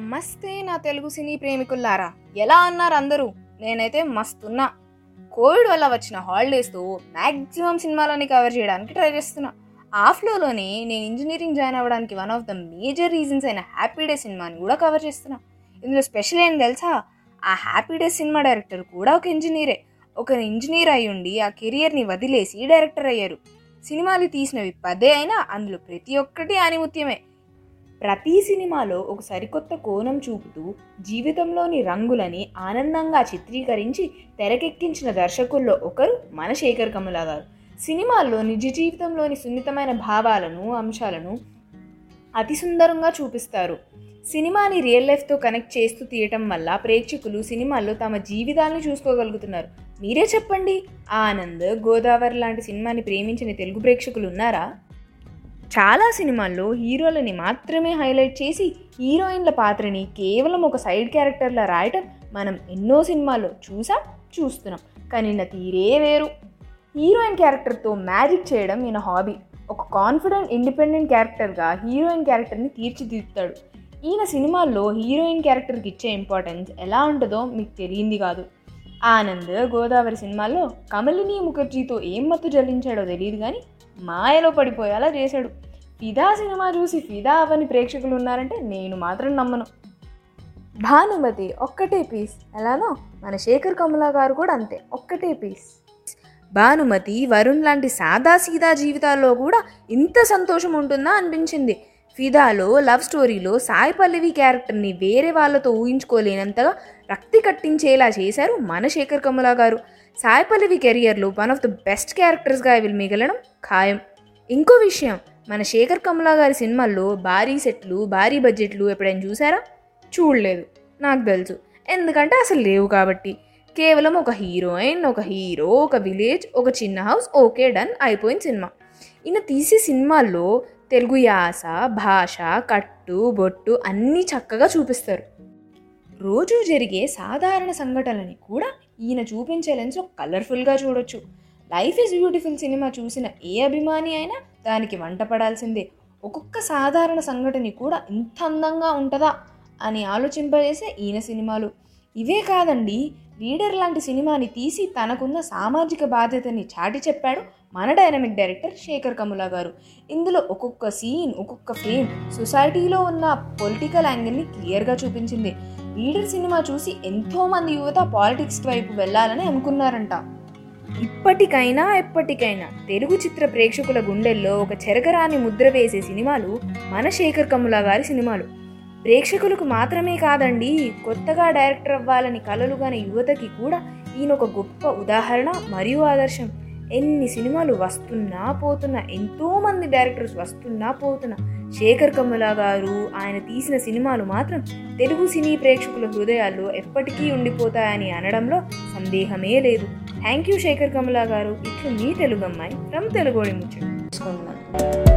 నమస్తే నా తెలుగు సినీ ప్రేమికుల్లారా. ఎలా అన్నారు అందరూ? నేనైతే మస్తున్నా. కోవిడ్ వల్ల వచ్చిన హాలిడేస్తో మ్యాక్సిమం సినిమాలని కవర్ చేయడానికి ట్రై చేస్తున్నా. ఆ ఫ్లోలోనే నేను ఇంజనీరింగ్ జాయిన్ అవ్వడానికి one of the major reasons అయిన హ్యాపీ డే సినిమాని కూడా కవర్ చేస్తున్నా. ఇందులో స్పెషల్ ఏం తెలుసా? ఆ హ్యాపీ డే సినిమా డైరెక్టర్ కూడా ఒక ఇంజనీరే. ఒక ఇంజనీర్ అయి ఉండి ఆ కెరియర్ని వదిలేసి డైరెక్టర్ అయ్యారు. సినిమాలు తీసినవి పదే అయినా అందులో ప్రతి ఒక్కటి ఆనిముత్యమే. ప్రతి సినిమాలో ఒక సరికొత్త కోణం చూపుతూ జీవితంలోని రంగులని ఆనందంగా చిత్రీకరించి తెరకెక్కించిన దర్శకుల్లో ఒకరు మన శేఖర్ కమలా గారు. సినిమాల్లో నిజ జీవితంలోని సున్నితమైన భావాలను అంశాలను అతి సుందరంగా చూపిస్తారు. సినిమాని రియల్ లైఫ్తో కనెక్ట్ చేస్తూ తీయటం వల్ల ప్రేక్షకులు సినిమాల్లో తమ జీవితాలను చూసుకోగలుగుతున్నారు. మీరే చెప్పండి ఆనంద్ గోదావరి లాంటి సినిమాని ప్రేమించిన తెలుగు ప్రేక్షకులు ఉన్నారా? చాలా సినిమాల్లో హీరోలని మాత్రమే హైలైట్ చేసి హీరోయిన్ల పాత్రని కేవలం ఒక సైడ్ క్యారెక్టర్లా రాయటం మనం ఎన్నో సినిమాల్లో చూసాం చూస్తున్నాం. కానీ నా తీరే వేరు. హీరోయిన్ క్యారెక్టర్తో మ్యాజిక్ చేయడం ఈయన హాబీ. ఒక కాన్ఫిడెంట్ ఇండిపెండెంట్ క్యారెక్టర్గా హీరోయిన్ క్యారెక్టర్ని తీర్చిదిద్దుతాడు. ఈయన సినిమాల్లో హీరోయిన్ క్యారెక్టర్కి ఇచ్చే ఇంపార్టెన్స్ ఎలా ఉంటుందో మీకు తెలియంది కాదు. ఆనంద్ గోదావరి సినిమాల్లో కమలిని ముఖర్జీతో ఏం మత్తు జల్లించాడో తెలియదు కానీ మాయలో పడిపోయేలా చేశాడు. ఫిదా సినిమా చూసి ఫిదా అవని ప్రేక్షకులు ఉన్నారంటే నేను మాత్రం నమ్మను. భానుమతి ఒక్కటే పీస్. ఎలానో? మన శేఖర్ కమలా గారు కూడా అంతే. ఒక్కటే పీస్. భానుమతి వరుణ్ లాంటి సాదా సీదా జీవితాల్లో కూడా ఇంత సంతోషం ఉంటుందా అనిపించింది. ఫిదాలో లవ్ స్టోరీలో సాయి పల్లవి క్యారెక్టర్ని వేరే వాళ్ళతో ఊహించుకోలేనంతగా రక్తి కట్టించేలా చేశారు మన శేఖర్ కమలా గారు. సాయి పల్లవి కెరియర్లో వన్ ఆఫ్ ద బెస్ట్ క్యారెక్టర్స్గా వీళ్ళు మిగలడం ఖాయం. ఇంకో విషయం మన శేఖర్ కమలా గారి సినిమాల్లో భారీ సెట్లు భారీ బడ్జెట్లు ఎప్పుడైనా చూసారా? చూడలేదు నాకు తెలుసు. ఎందుకంటే అసలు లేవు కాబట్టి. కేవలం ఒక హీరోయిన్ ఒక హీరో ఒక విలేజ్ ఒక చిన్న హౌస్ ఓకే డన్ అయిపోయిన సినిమా. ఈయన తీసే సినిమాల్లో తెలుగు యాస భాష కట్టు బొట్టు అన్నీ చక్కగా చూపిస్తారు. రోజు జరిగే సాధారణ సంఘటనలని కూడా ఈయన చూపించే లెన్స్లో కలర్ఫుల్గా చూడొచ్చు. లైఫ్ ఈజ్ బ్యూటిఫుల్ సినిమా చూసిన ఏ అభిమాని అయినా దానికి వంట పడాల్సిందే. ఒక్కొక్క సాధారణ సంఘటన కూడా ఇంత అందంగా ఉంటుందా అని ఆలోచింపజేసే ఈయన సినిమాలు. ఇవే కాదండి లీడర్ లాంటి సినిమాని తీసి తనకున్న సామాజిక బాధ్యతని చాటి చెప్పాడు మన డైనమిక్ డైరెక్టర్ శేఖర్ కములా గారు. ఇందులో ఒక్కొక్క సీన్ ఒక్కొక్క ఫ్రేమ్ సొసైటీలో ఉన్న పొలిటికల్ యాంగిల్ని క్లియర్గా చూపించింది. లీడర్ సినిమా చూసి ఎంతోమంది యువత పాలిటిక్స్ వైపు వెళ్ళాలని అనుకున్నారంట. ఇప్పటికైనా ఎప్పటికైనా తెలుగు చిత్ర ప్రేక్షకుల గుండెల్లో ఒక చెరగరాని ముద్ర వేసే సినిమాలు మన శేఖర్ కమ్ముల గారి సినిమాలు. ప్రేక్షకులకు మాత్రమే కాదండి కొత్తగా డైరెక్టర్ అవ్వాలని కలలు కలలుగానే యువతకి కూడా ఈయన ఒక గొప్ప ఉదాహరణ మరియు ఆదర్శం. ఎన్ని సినిమాలు వస్తున్నా పోతున్నా ఎంతోమంది డైరెక్టర్స్ వస్తున్నా పోతున్నా శేఖర్ కమ్ముల గారు ఆయన తీసిన సినిమాలు మాత్రం తెలుగు సినీ ప్రేక్షకుల హృదయాల్లో ఎప్పటికీ ఉండిపోతాయని అనడంలో సందేహమే లేదు. థ్యాంక్ యూ శేఖర్ కమలా గారు. ఇట్లు మీ తెలుగు అమ్మాయి ఫ్రమ్ తెలుగోడి ముచ్చు